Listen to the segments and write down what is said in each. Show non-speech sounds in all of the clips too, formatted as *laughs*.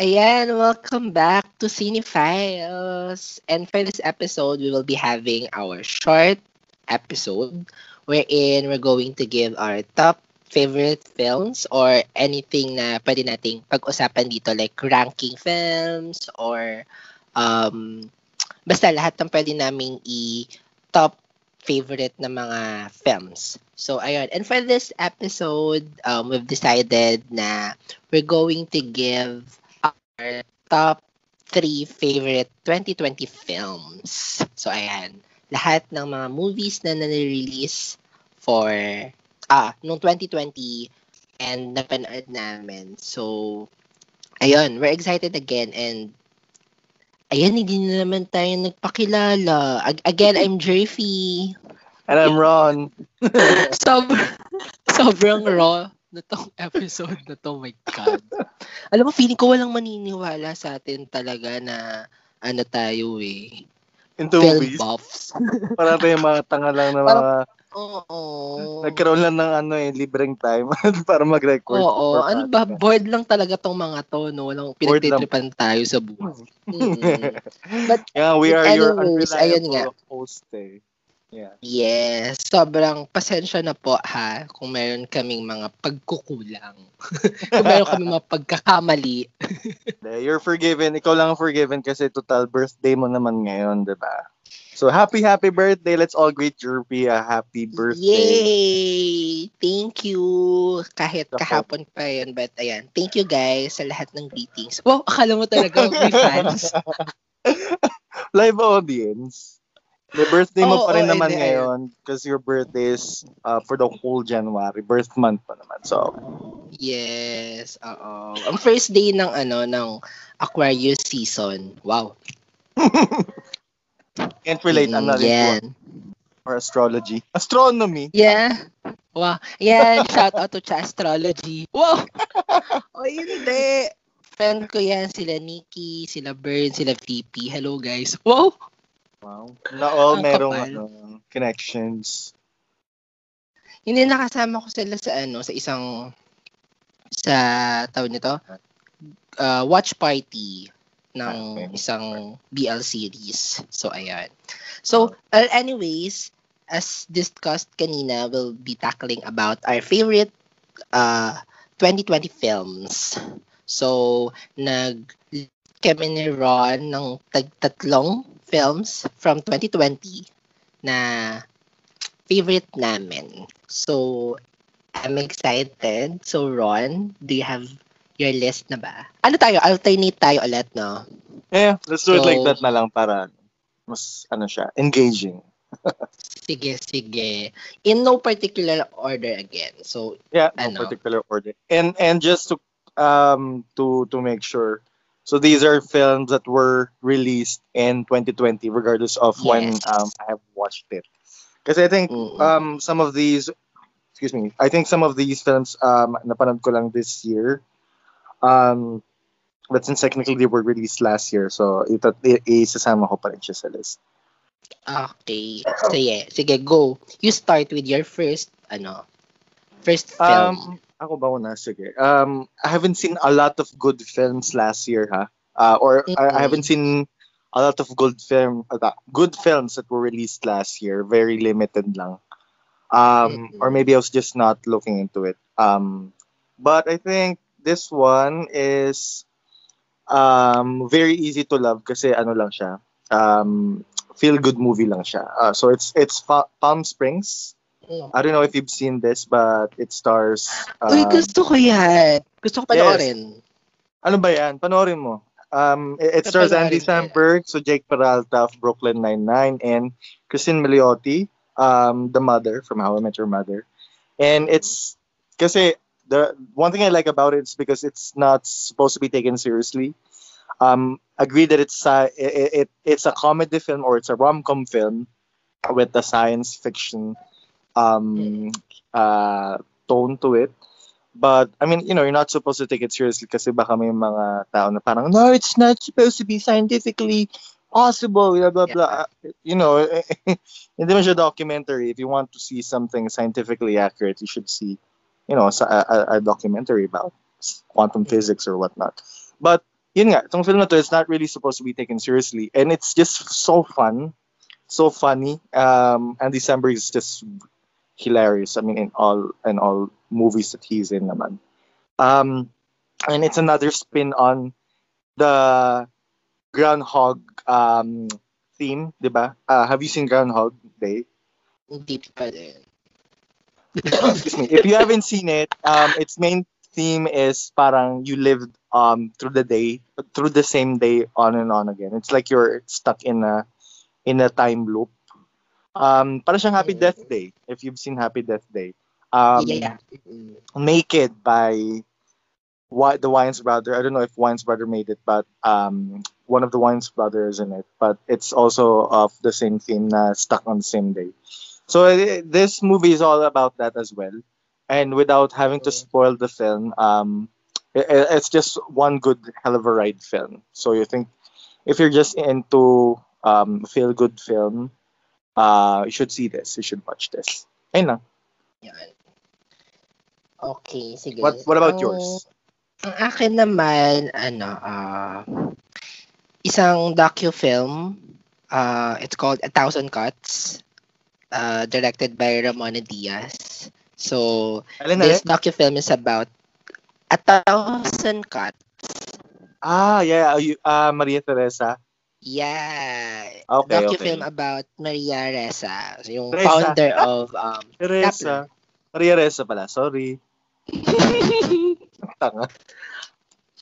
Ayan, welcome back to Cinephiles. And for this episode, we will be having our short episode wherein we're going to give our top favorite films or anything na pwede nating pag-usapan dito like ranking films or um, basta lahat ng pwede naming i-top favorite na mga films. So, ayun. And for this episode, um, we've decided na we're going to give top three favorite 2020 films. So, ayan. Lahat ng mga movies na na-release for, ah, noong 2020 and napanood namin. So, ayun. We're excited again and Ayan, hindi na naman tayo nagpakilala. Ag- again, I'm Jerfy. And I'm Ron. *laughs* Sob- sobrang raw na tong *laughs* episode na to, my God. *laughs* Alam mo, feeling ko walang maniniwala sa atin talaga na ano tayo eh. Into Film movies. buffs. *laughs* Para tayo mga tanga lang na mga... Oo. Nagkaroon lang ng ano eh, libreng time para mag-record. Oo. for Ano ba? Bored lang talaga tong mga to, no? Walang pinagtitripan tayo sa buhay. Mm. But yeah, we are your Anyways, ayun nga. unreliable host eh. Yeah. Yes, sobrang pasensya na po ha kung meron kaming mga pagkukulang. *laughs* kung meron kaming mga pagkakamali. *laughs* You're forgiven. Ikaw lang ang forgiven kasi total birthday mo naman ngayon, di ba? So, happy, happy birthday. Let's all greet Jerpy a happy birthday. Yay! Thank you! Kahit kahapon pa yun. But ayan, thank you guys sa lahat ng greetings. Wow, akala mo talaga *laughs* may fans. Live audience. The birthday mo Oo, pa rin oo, naman ngayon because your birthday is uh, for the whole January. Birth month pa naman. So, Yes, oo. Ang first day ng ano, ng Aquarius season. Wow. *laughs* can't relate. Mm, into yan. or astrology. Astronomy. Yeah. Wow. Yan, *laughs* shout out to Cha Astrology. Wow. *laughs* o hindi. Friend ko yan, sila Nikki, sila Bird, sila VP. Hello guys. Wow. Wow. Na all Ang merong kapal. ano, connections. Hindi nakasama ko sila sa ano, sa isang sa tawag nito, uh, watch party ng Okay. isang BL series. So ayan. So uh, anyways, as discussed kanina, we'll be tackling about our favorite uh 2020 films. So nag kami ni Ron ng tag-tatlong films from 2020 na favorite namin. So, I'm excited. So, Ron, do you have your list na ba? Ano tayo? Alternate tayo ulit, no? Yeah, let's do it like So- that na lang para mas ano siya, engaging. *laughs* Sige, sige. In no particular order again. So, Yeah, no Ano? particular order. And and just to um to to make sure. So these are films that were released in 2020 regardless of when um I have watched it. Because I think mm, um some of these excuse me, I think some of these films um napanood ko lang this year. Um but since technically they were released last year, so ito isasama ko pa rin siya sa list. okay. Sige, sige, go. You start with your first, ano, first film. Um, ako ba una? Sige. Um, I haven't seen a lot of good films last year, ha? Uh, or I, I haven't seen a lot of good film, uh, good films that were released last year. Very limited lang. Um, Mm-mm. or maybe I was just not looking into it. Um, but I think this one is um very easy to love kasi ano lang siya. Um, feel good movie lang siya. Uh, so it's it's Palm Springs. I don't know if you've seen this, but it stars. Uy, um, gusto ko yan. Gusto ko panoorin. ano ba yan? Panoorin mo. Um, it, it stars Andy. Samberg, so Jake Peralta of Brooklyn Nine-Nine, and Christine Milioti, um, the mother from How I Met Your Mother. And it's, kasi, the one thing I like about it is because it's not supposed to be taken seriously. Um, agree that it's sci- it, it it's a comedy film or it's a rom-com film with the science fiction um, uh, tone to it. But, I mean, you know, you're not supposed to take it seriously kasi baka may mga tao na parang, no, it's not supposed to be scientifically possible, blah, blah, blah. You know, *laughs* hindi man siya documentary. If you want to see something scientifically accurate, you should see, you know, a, a, a documentary about quantum physics or whatnot. But yun nga, itong film na to is not really supposed to be taken seriously. And it's just so fun. So funny. Um, and December is just hilarious. I mean, in all in all movies that he's in naman. Um, and it's another spin on the Groundhog um, theme, di ba? Uh, have you seen Groundhog Day? Hindi pa din. Excuse me. If you haven't seen it, um, its main theme is parang you lived um through the day, through the same day on and on again. It's like you're stuck in a in a time loop. Um, para siyang Happy Death Day, if you've seen Happy Death Day. Um, yeah. Mm. Naked by what the Wines brother. I don't know if Wines brother made it, but um, one of the Wines brothers in it. But it's also of the same theme, na stuck on the same day. So uh, this movie is all about that as well. And without having to spoil the film, um, it, it's just one good hell of a ride film. So you think if you're just into um, feel good film, uh, you should see this. You should watch this. Ayun lang. Yan. Okay, sige. What What about Ang- yours? Ang akin naman, ano, ah, isang docu-film. Uh, it's called A Thousand Cuts. Uh, directed by Ramona Diaz. So, Alin this docu-film is about A Thousand Cuts. Ah, yeah. You, uh, Maria Teresa. Yeah. Okay, docu-film okay. about Maria Ressa, yung Ressa. founder of um Teresa. Maria Teresa pala. Sorry. *laughs* Tanga.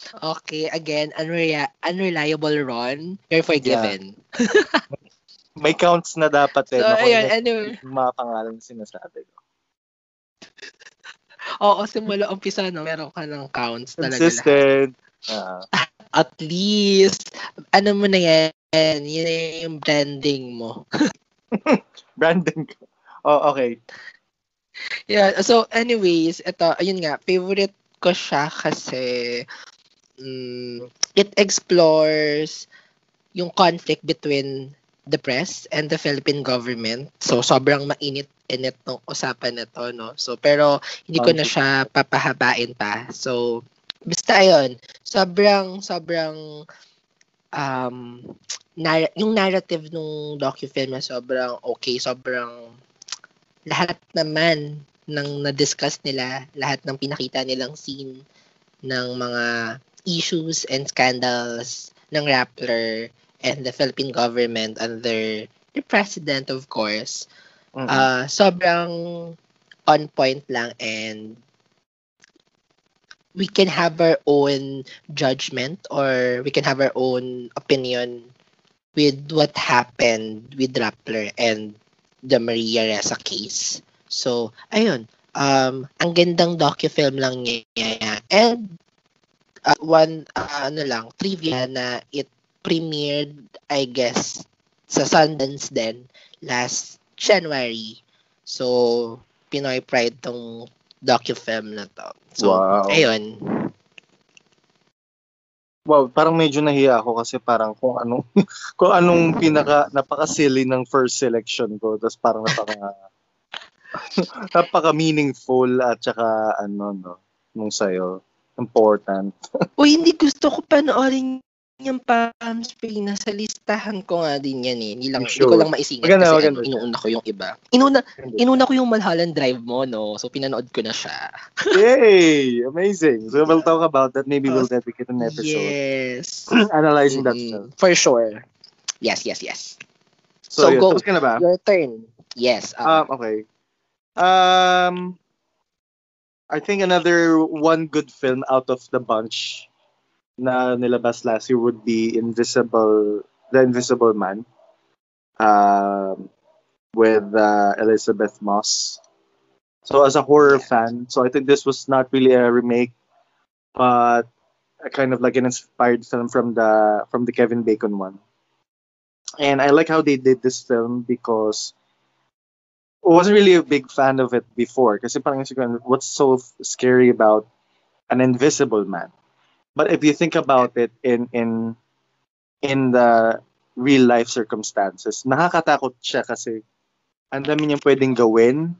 Okay, again, unrea- unreliable Ron. You're forgiven. May counts na dapat eh. So, no, kung ayun, ano mga pangalan na sinasabi ko. *laughs* Oo, simula umpisa, no, meron ka ng counts talaga lahat. Consistent. *laughs* At least, ano mo na yan, yun na yung branding mo. *laughs* branding ko. Oh, okay. Yeah, so anyways, ito, ayun nga, favorite ko siya kasi mm, it explores yung conflict between the press and the Philippine government. So, sobrang mainit-init ng usapan na to, no? So, pero hindi ko na siya papahabain pa. So, basta ayun, sobrang, sobrang, um, nar- yung narrative nung docu-film na sobrang okay, sobrang lahat naman ng na-discuss nila, lahat ng pinakita nilang scene ng mga issues and scandals ng Rappler and the Philippine government under the president, of course. Mm-mm. Uh, sobrang on point lang and we can have our own judgment or we can have our own opinion with what happened with Rappler and the Maria Ressa case. So, ayun. Um, ang gandang docu-film lang niya. And uh, one, uh, ano lang, trivia na it premiered, I guess, sa Sundance din last January. So, Pinoy Pride tong docu-film na to. So, Wow. ayun. Wow, parang medyo nahiya ako kasi parang kung anong *laughs* kung anong pinaka napaka-silly ng first selection ko. Tapos parang napaka *laughs* napaka meaningful at saka ano no nung sayo important. *laughs* Uy, hindi gusto ko panoorin yung Palm Spring. Nasa listahan ko nga din yan eh. Hindi, lang, You hindi ko lang maisingit Maganda, kasi maganda inuuna ko yung iba. Inuna, inuna ko yung Mulholland Drive mo, no? So, pinanood ko na siya. Yay! Amazing. So we'll talk about that. Maybe we'll dedicate an episode Yes. *clears throat* analyzing that Mm-mm. film. For sure. Yes, yes, yes. So, So, yun. go. Tapos ka na ba? Your turn. Yes. uh, Um, okay. Um, I think another one good film out of the bunch na nilabas last year would be Invisible, The Invisible Man, um, with uh, Elizabeth Moss. So as a horror fan, so I think this was not really a remake, but a kind of like an inspired film from the from the Kevin Bacon one. And I like how they did this film because I wasn't really a big fan of it before siguro, what's so scary about an invisible man? But if you think about it in in in the real life circumstances, nakakatakot siya kasi ang dami niyang pwedeng gawin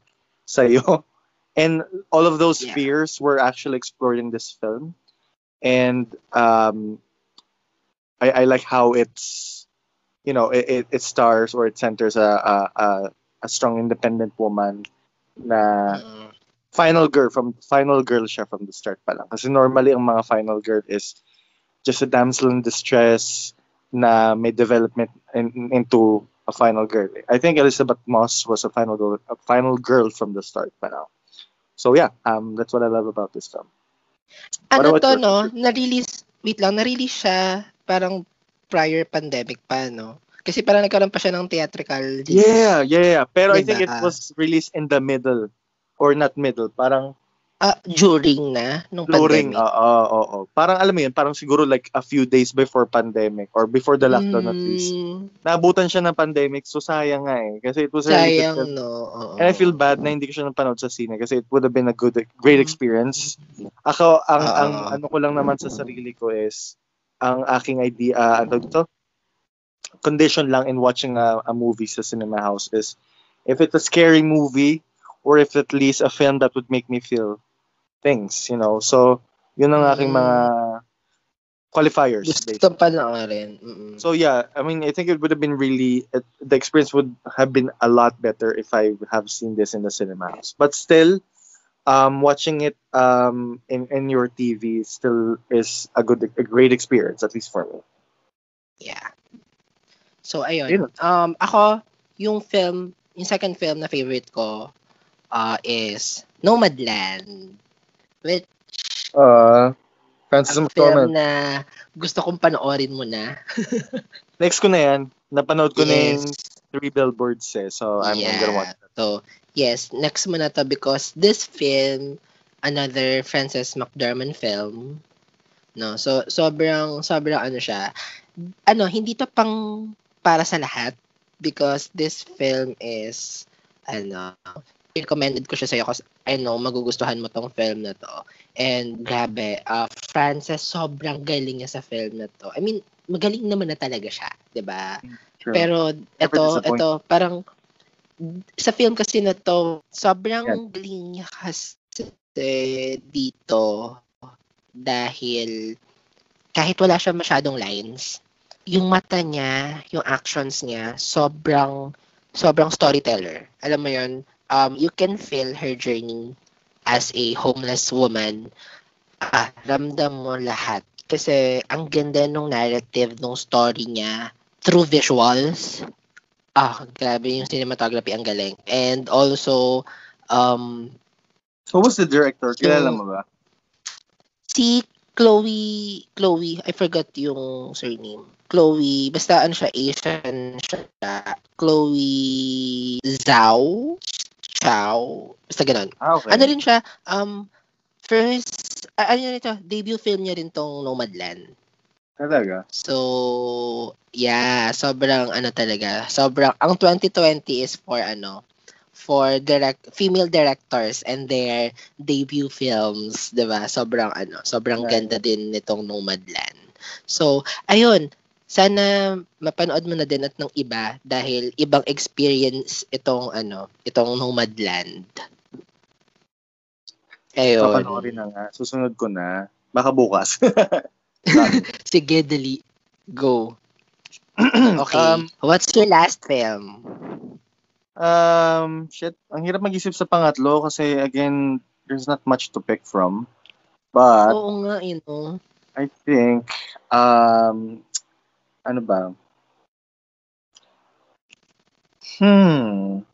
sa iyo. *laughs* And all of those Yeah. fears were actually explored in this film. And um, I, I like how it's, you know, it, it, it stars or it centers a, a, a, a strong independent woman na Mm. Final girl from final girl siya from the start pa lang. Kasi normally ang mga final girl is just a damsel in distress na may development in, into a final girl. I think Elizabeth Moss was a final girl, a final girl from the start pa lang. So yeah, um, that's what I love about this film. Ano to, your no? Na-release, wait lang, na-release siya parang prior pandemic pa, no? Kasi parang nagkaroon pa siya ng theatrical release. Yeah, yeah, yeah. Pero I think it Diba? was released in the middle or not middle, parang Ah, during na, nung during, pandemic. oo, oo, oo. Parang alam mo yun, parang siguro like a few days before pandemic or before the lockdown at least. Mm, Naabutan siya ng pandemic, so sayang nga eh. Kasi it was really sayang, film. no? Oo. And I feel bad na hindi ko siya napanood sa sine kasi it would have been a good, great experience. Ako, ang, Oo. ang ano ko lang naman sa sarili ko is, ang aking idea, uh, ano to? Condition lang in watching a, a movie sa cinema house is, if it's a scary movie, or if at least a film that would make me feel things, you know. So, yun ang aking mga qualifiers. Gusto basically. pa na rin. Mm-mm. So yeah, I mean, I think it would have been really it, the experience would have been a lot better if I have seen this in the cinemas. But still, um, watching it um in in your TV still is a good a great experience at least for me. Yeah. So, ayun. Yun. Um, ako, yung film, yung second film na favorite ko uh, is Nomadland. Which, Uh, Francis film na gusto kong panoorin mo na. *laughs* Next ko na yan. Napanood ko na yung Yes. three billboards eh. So I'm Yeah. gonna watch that. So, yes, next mo na to because this film, another Frances McDormand film, no? So, sobrang, sobrang ano siya. Ano, hindi to pang para sa lahat because this film is, ano, recommended ko siya sa'yo kasi I know, magugustuhan mo tong film na to. And grabe, uh, Frances, sobrang galing niya sa film na to. I mean, magaling naman na talaga siya, 'di ba? Pero ito, ito, parang sa film kasi na to, sobrang galing niya kasi dito dahil kahit wala siya masyadong lines, yung mata niya, yung actions niya, sobrang sobrang storyteller. Alam mo yun, um, you can feel her journey as a homeless woman. Ah, ramdam mo lahat. Kasi ang ganda nung narrative nung story niya through visuals. Ah, grabe yung cinematography ang galing. And also, um, Who was the director? Kilala mo ba? si Chloe, Chloe, I forgot yung surname. Chloe, basta ano siya, Asian siya. Chloe Zhao? Chow? Basta ganun. Ah, okay. Ano rin siya, um, first, ah, ano yun ito, debut film niya rin tong Nomadland. Talaga? So, yeah, sobrang ano talaga, sobrang, ang 2020 is for ano, for direct female directors and their debut films, 'di ba? Sobrang ano, sobrang Right. ganda din nitong Nomadland. So, ayun, sana mapanood mo na din at ng iba dahil ibang experience itong ano, itong Nomadland. Ayun. Papanoorin na nga. Susunod ko na. Baka bukas. *laughs* Sige, dali. Go. *clears throat* Okay. Um, What's your last film? Um, shit. Ang hirap mag-isip sa pangatlo kasi again, there's not much to pick from. But Oo nga, you know. I think, um, ano ba? Hmm.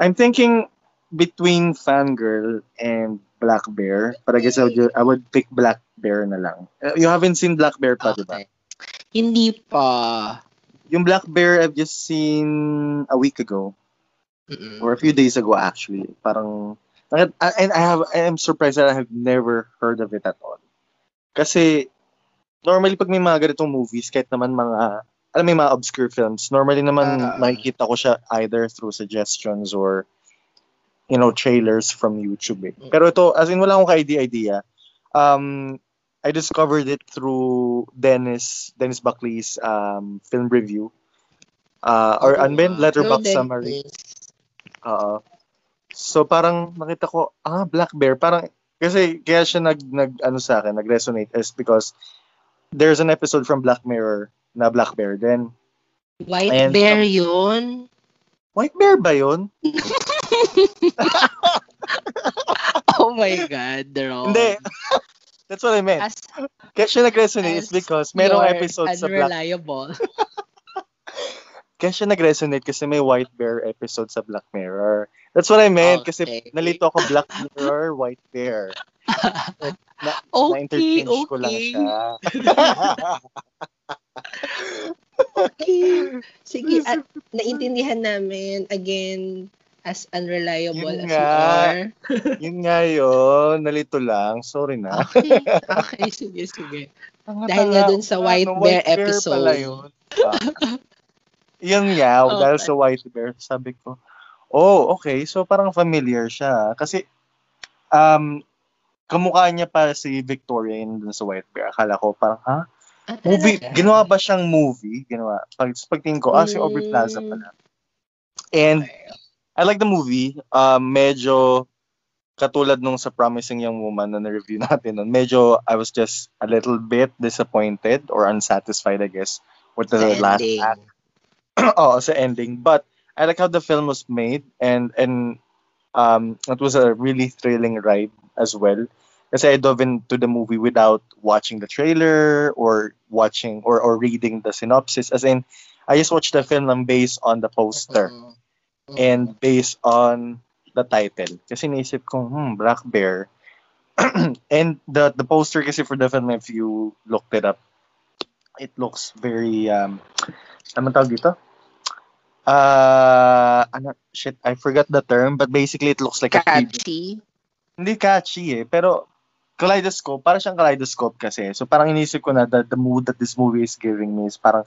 I'm thinking between Fangirl and Black Bear. I guess I would, I would pick Black Bear na lang. Uh, You haven't seen Black Bear pa, di ba? Okay. Hindi pa. Yung Black Bear I've just seen a week ago. Mm-mm. or a few days ago actually. Parang and I have I am surprised that I have never heard of it at all. Kasi normally pag may mga ganitong movies kahit naman mga alam yung mga obscure films, normally naman Ah. nakikita ko siya either through suggestions or you know trailers from YouTube. Eh. Pero ito as in wala akong ka-idea idea. Um I discovered it through Dennis Dennis Buckley's um film review. Uh, or Oo ano nga. Letterboxd Pero summary. Oo. So parang nakita ko, ah, Black Bear, parang kasi kaya siya nag nag ano sa akin, nag-resonate is because there's an episode from Black Mirror na Black Bear din. White And- bear yun. White Bear ba yun? *laughs* Oh my God, Ron. Hindi. *laughs* That's what I meant. As Kaya siya nag-resonate is because merong episode sa Black unreliable. *laughs* Kaya siya nag-resonate kasi may White Bear episode sa Black Mirror. That's what I meant kasi Okay. nalito ako Black Mirror, White Bear. *laughs* okay, Na-interchange ko lang okay. siya. *laughs* Okay. Sige, at *laughs* naintindihan namin again as unreliable Yun as nga. you are. Yun nga yun. Nalito lang. Sorry na. Okay, okay, sige, sige. Dahil nga dun sa White Ano, Bear pala episode. yun. Ah. yun nga, Okay. dahil sa White Bear, sabi ko, oh, okay. So parang familiar siya. Kasi, um, kamukha niya pa si Victoria in dun sa White Bear. Akala ko parang, ha? Ah, Movie, ginawa ba siyang movie? Ginawa. Pag, pagtingin ko, ah, si Aubrey Plaza Mm. pala. And, I like the movie. Um, medyo katulad nung sa Promising Young Woman na na-review *laughs* natin nun, medyo I was just a little bit disappointed or unsatisfied, I guess, with the Sa last ending. act. *clears throat* oh, sa ending. But I like how the film was made and and um it was a really thrilling ride as well. Kasi I dove into the movie without watching the trailer or watching or, or reading the synopsis. As in, I just watched the film based on the poster Mm. and based on the title. Kasi naisip ko, hmm, Black Bear. *clears throat* and the the poster kasi for the film, if you looked it up, it looks very, um, ano tawag dito? Uh, ano, shit, I forgot the term, but basically it looks like a 3D catchy. hindi catchy eh, pero kaleidoscope, para siyang kaleidoscope kasi. So parang inisip ko na that the mood that this movie is giving me is parang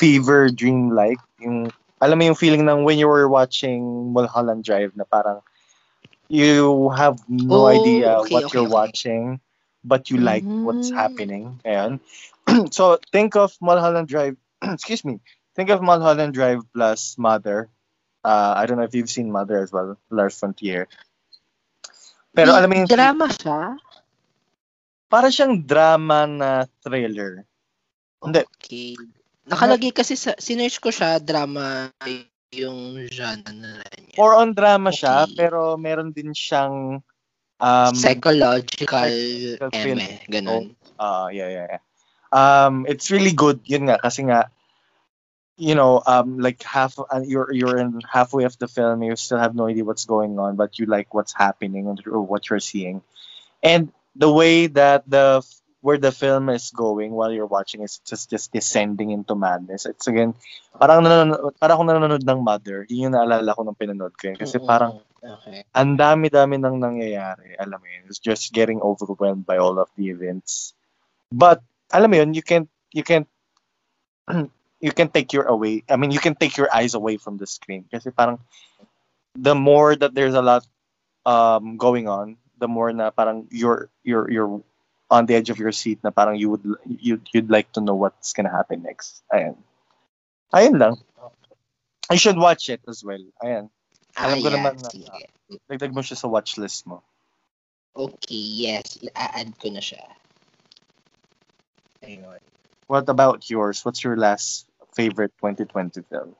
fever dream like yung alam mo yung feeling ng when you were watching Mulholland Drive na parang you have no Oh, idea okay, what okay, you're okay. watching but you like what's Mhm. happening ayan *clears throat* so think of Mulholland Drive *clears throat* excuse me think of Mulholland Drive plus Mother uh, I don't know if you've seen Mother as well Lars Frontier pero alam mo yung Drama siya? para siyang drama na thriller Hindi. Okay. Nakalagay kasi sa, sinerch ko siya, drama yung genre niya. More on drama siya, Okay. pero meron din siyang um Psychological, Psychological film. eme, ganun. uh yeah, yeah, yeah. Um it's really good yun nga kasi nga you know, um like half uh, you're you're in halfway of the film, you still have no idea what's going on, but you like what's happening or what you're seeing. And the way that the where the film is going while you're watching is just just descending into madness. It's again parang nanonood, parang akong nanonood ng Mother. Yun yung naalala ko nung pinanood ko yun. Kasi parang Okay. ang dami-dami nang nangyayari. Alam mo yun, it's just getting overwhelmed by all of the events. But, alam mo yun, you can't, you can't, *clears throat* you can take your away, I mean, you can take your eyes away from the screen. Kasi parang, the more that there's a lot um, going on, the more na parang you're, you're, you're on the edge of your seat na parang you would, you'd, you'd like to know what's gonna happen next. Ayan. Ayan lang. You should watch it as well. Ayan. Alam ko Ah, naman yeah, na- sige. Dagdag mo siya sa watch list mo. Okay, yes. I-add ko na siya. Ayun. What about yours? What's your last favorite 2020 film?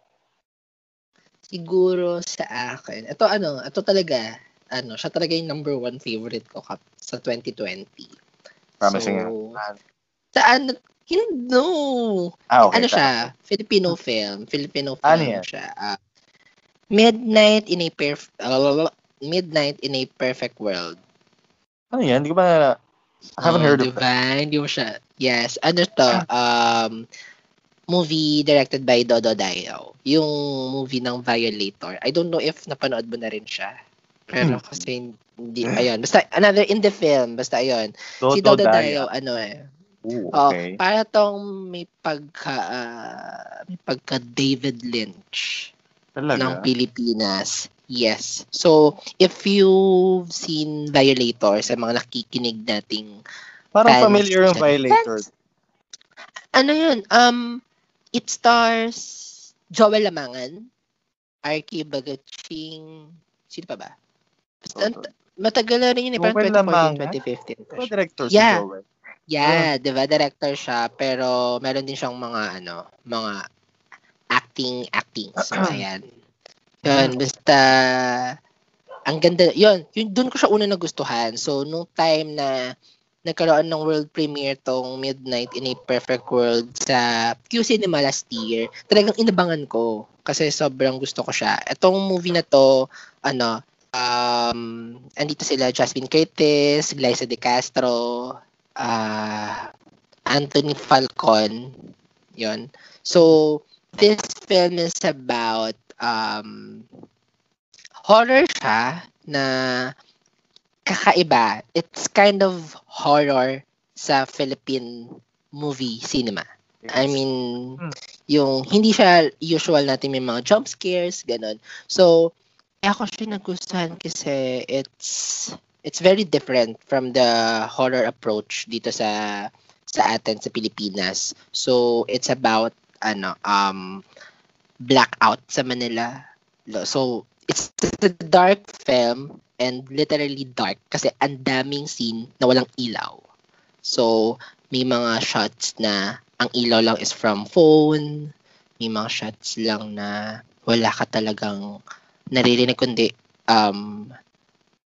Siguro sa akin. Ito ano, ito talaga, ano, siya talaga yung number one favorite ko kap sa 2020. Promising so, Man. Sa ano, hindi, no. Ah, okay. ano siya, Filipino film. Filipino film Ano yan? siya. Ah, Midnight in a perf Midnight in a Perfect World. Ano yan? Hindi ko ba na... I haven't Oh, heard of it. Hindi mo siya. Yes. Ano to? *clears throat* Um, movie directed by Dodo Dayo. Yung movie ng Violator. I don't know if napanood mo na rin siya. Pero Hmm. kasi hindi, ayun. Basta, another in the film. Basta, ayun. si Dodo Dodo Dayo. Dayo, ano eh. Ooh, Oh, okay. para tong may pagka, ah, may pagka David Lynch ng Talaga? Pilipinas. Yes. So, if you've seen Violator sa mga nakikinig nating Parang fans familiar yung. Violator. ano yun, um, it stars Joel Lamangan, Arky Bagaching, sino pa ba? Basta, Joel. matagal na rin yun eh, parang Joel 2014, Lamangan? 2015. pa Diba siya. director si Yeah. Joel? Yeah, 'di ba? Director siya pero meron din siyang mga ano, mga acting acting. So *clears throat* ayan. Yun, basta ang ganda. Yun, yun doon ko siya una nagustuhan. So nung time na nagkaroon ng world premiere tong Midnight in a Perfect World sa Q Cinema last year, talagang inabangan ko kasi sobrang gusto ko siya. Itong movie na to, ano, um, andito sila Jasmine Curtis, Liza De Castro, uh, Anthony Falcon, yon. So, this film is about um, horror siya na kakaiba. It's kind of horror sa Philippine movie cinema. Yes. I mean, hmm. yung hindi siya usual natin may mga jump scares, ganun. So, ako siya nagustuhan kasi it's it's very different from the horror approach dito sa sa atin sa Pilipinas. So, it's about ano um blackout sa Manila. So, it's a dark film and literally dark kasi ang daming scene na walang ilaw. So, may mga shots na ang ilaw lang is from phone, may mga shots lang na wala ka talagang naririnig kundi um,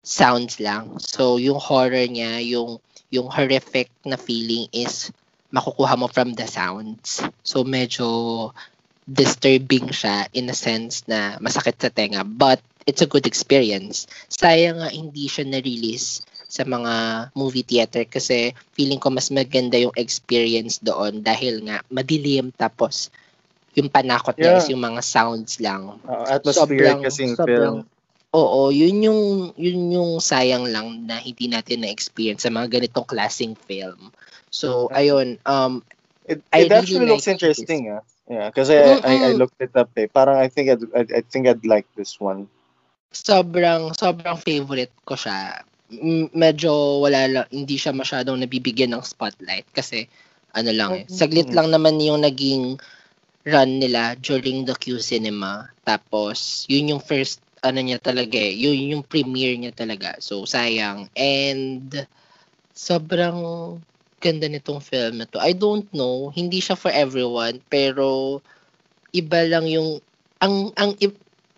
sounds lang. So, yung horror niya, yung, yung horrific na feeling is makukuha mo from the sounds. So, medyo disturbing siya in a sense na masakit sa tenga. But, it's a good experience. Sayang nga hindi siya na-release sa mga movie theater kasi feeling ko mas maganda yung experience doon dahil nga madilim tapos yung panakot yeah. niya is yung mga sounds lang. Uh, atmospheric kasi yung film. Oo, yun yung yun yung sayang lang na hindi natin na-experience sa mga ganitong klaseng film. So, ayun, um it, it I actually really looks like interesting, ah. Yeah, kasi I, I, I looked it up eh. Parang I think I'd, I, I think I'd like this one sobrang sobrang favorite ko siya. Medyo wala lang, hindi siya masyadong nabibigyan ng spotlight kasi ano lang eh. Saglit lang naman yung naging run nila during the Q Cinema. Tapos, yun yung first ano niya talaga eh. Yun yung premiere niya talaga. So, sayang. And, sobrang ganda nitong film na to. I don't know, hindi siya for everyone, pero iba lang yung ang ang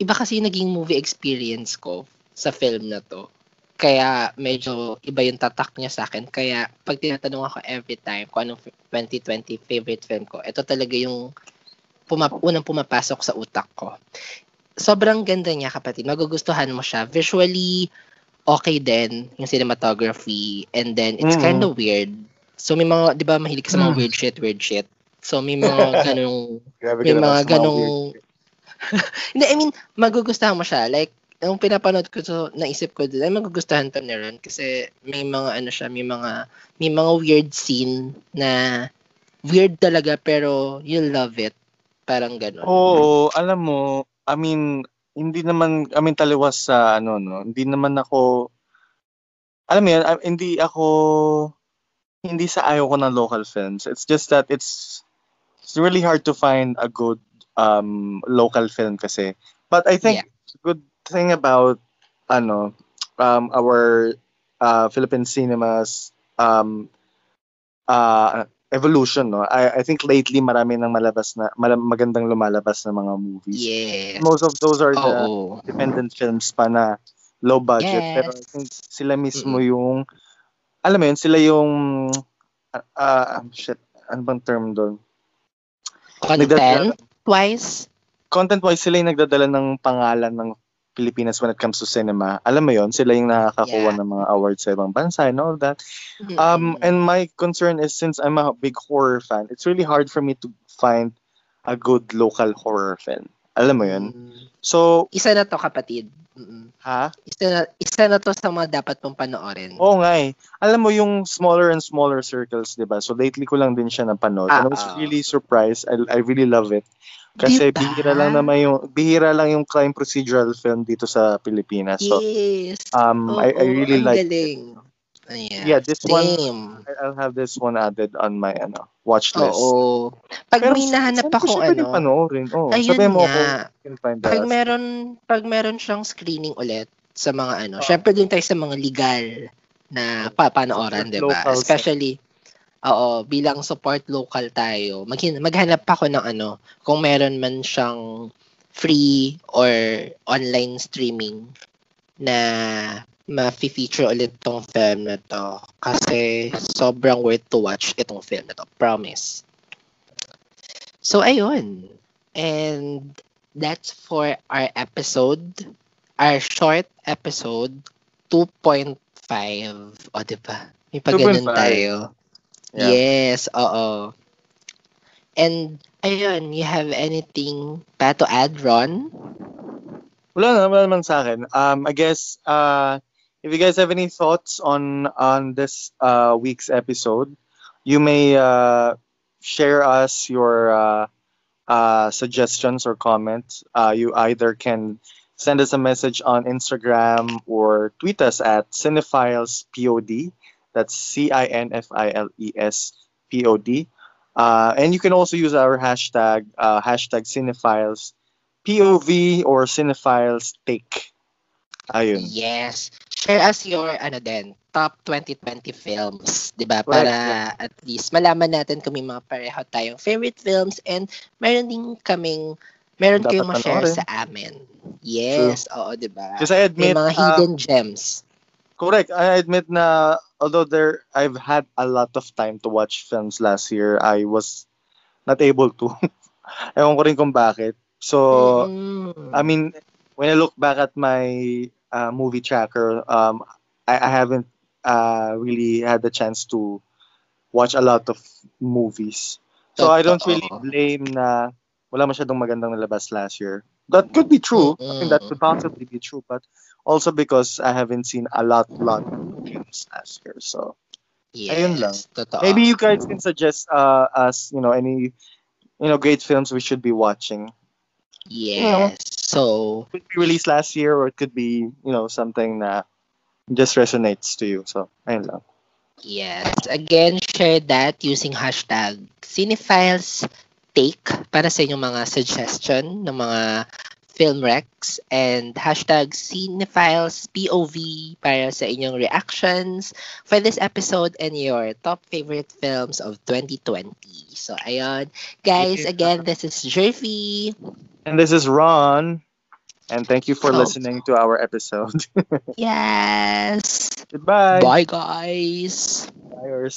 iba kasi naging movie experience ko sa film na to. Kaya medyo iba yung tatak niya sa akin. Kaya pag tinatanong ako every time kung anong 2020 favorite film ko, ito talaga yung pumap unang pumapasok sa utak ko. Sobrang ganda niya kapatid. Magugustuhan mo siya. Visually, okay din yung cinematography. And then, it's mm. kind of weird. So, may mga, di ba, mahilig ka sa mga mm. weird shit, weird shit. So, may mga *laughs* ganong, may mga ganong, *laughs* Hindi, I mean, magugustuhan mo siya. Like, yung pinapanood ko to, naisip ko din, ay magugustuhan to ni Ron kasi may mga ano siya, may mga may mga weird scene na weird talaga pero you love it. Parang gano'n. Oo, alam mo, I mean, hindi naman I mean taliwas sa ano no, hindi naman ako alam mo yan, hindi ako hindi sa ayaw ko ng local films. It's just that it's it's really hard to find a good um, local film kasi. But I think yeah. good thing about ano um, our uh, Philippine cinemas um, uh, evolution no I, I think lately marami nang malabas na mal- magandang lumalabas na mga movies yes. most of those are the oh. independent films pa na low budget yes. pero I think sila mismo mm-hmm. yung alam mo yun sila yung uh, uh, shit ano bang term doon content Twice? Content-wise, sila yung nagdadala ng pangalan ng Pilipinas when it comes to cinema. Alam mo yon sila yung nakakakuha yeah. ng mga awards sa ibang bansa and all that. Mm-hmm. Um, and my concern is since I'm a big horror fan, it's really hard for me to find a good local horror film. Alam mo yun? Mm-hmm. So, isa na to kapatid. Mm-mm. Ha? Isa na, isa na to sa mga dapat mong panoorin. Oo nga eh. Alam mo yung smaller and smaller circles, di ba? So lately ko lang din siya napanood. Ah, and I was uh, really surprised. I, I really love it. Kasi diba? bihira lang naman yung bihira lang yung crime procedural film dito sa Pilipinas. So, yes. Um, oh, I, I really like galing. it. Ayan. Yeah, this Same. one, I'll have this one added on my ano, watch list. Oo. Pag Pero, may nahanap ako ano, panoorin. Oh, ayun mo nga. Ako, pag meron, pag meron siyang screening ulit sa mga ano, oh. syempre din tayo sa mga legal na papanooran, di ba? Especially, Oo, bilang support local tayo, maghin- maghanap ako ng ano, kung meron man siyang free or online streaming na ma-feature ulit tong film na to. Kasi sobrang worth to watch itong film na to. Promise. So, ayun. And that's for our episode. Our short episode, 2.5. O, diba? May pa ganun 2.5. tayo. Yeah. Yes, oo. And, ayun, you have anything pa to add, Ron? Wala na, wala naman sa akin. Um, I guess, uh, if you guys have any thoughts on on this uh, week's episode, you may uh, share us your uh, uh, suggestions or comments. Uh, you either can send us a message on Instagram or tweet us at cinephilespod. That's C I N F I L E S P O D. Uh, and you can also use our hashtag, hashtag cinephiles, POV or cinephiles take. Ayun. Yes. Share us your, ano din, top 2020 films, di ba? Right, Para at least malaman natin kung may mga pareho tayong favorite films and meron din kaming, meron Dapat kayong ma-share sa amin. Yes, oo, di ba? Because I May admit, mga uh, hidden gems. correct. I admit na although there, I've had a lot of time to watch films last year, I was not able to. *laughs* Ewan ko rin kung bakit. So, Mm. I mean, when I look back at my uh, movie tracker, um, I, I haven't uh, really had the chance to watch a lot of movies. So I don't really blame na wala masyadong magandang nalabas last year. That could be true. I think that could possibly be true, but also because I haven't seen a lot, lot of films last year. So yes, ayun lang. Totoo. maybe you guys can suggest uh, us, you know, any, you know, great films we should be watching. Yes. So, could be released last year or it could be, you know, something that just resonates to you. So, ayun lang. Yes. Again, share that using hashtag Cinephiles Take para sa inyong mga suggestion ng mga film recs and hashtag Cinephiles POV para sa inyong reactions for this episode and your top favorite films of 2020. So, ayun. Guys, again, this is Jervy. And this is Ron. And thank you for Oh. listening to our episode. *laughs* Yes. Goodbye. Bye, guys. Bye.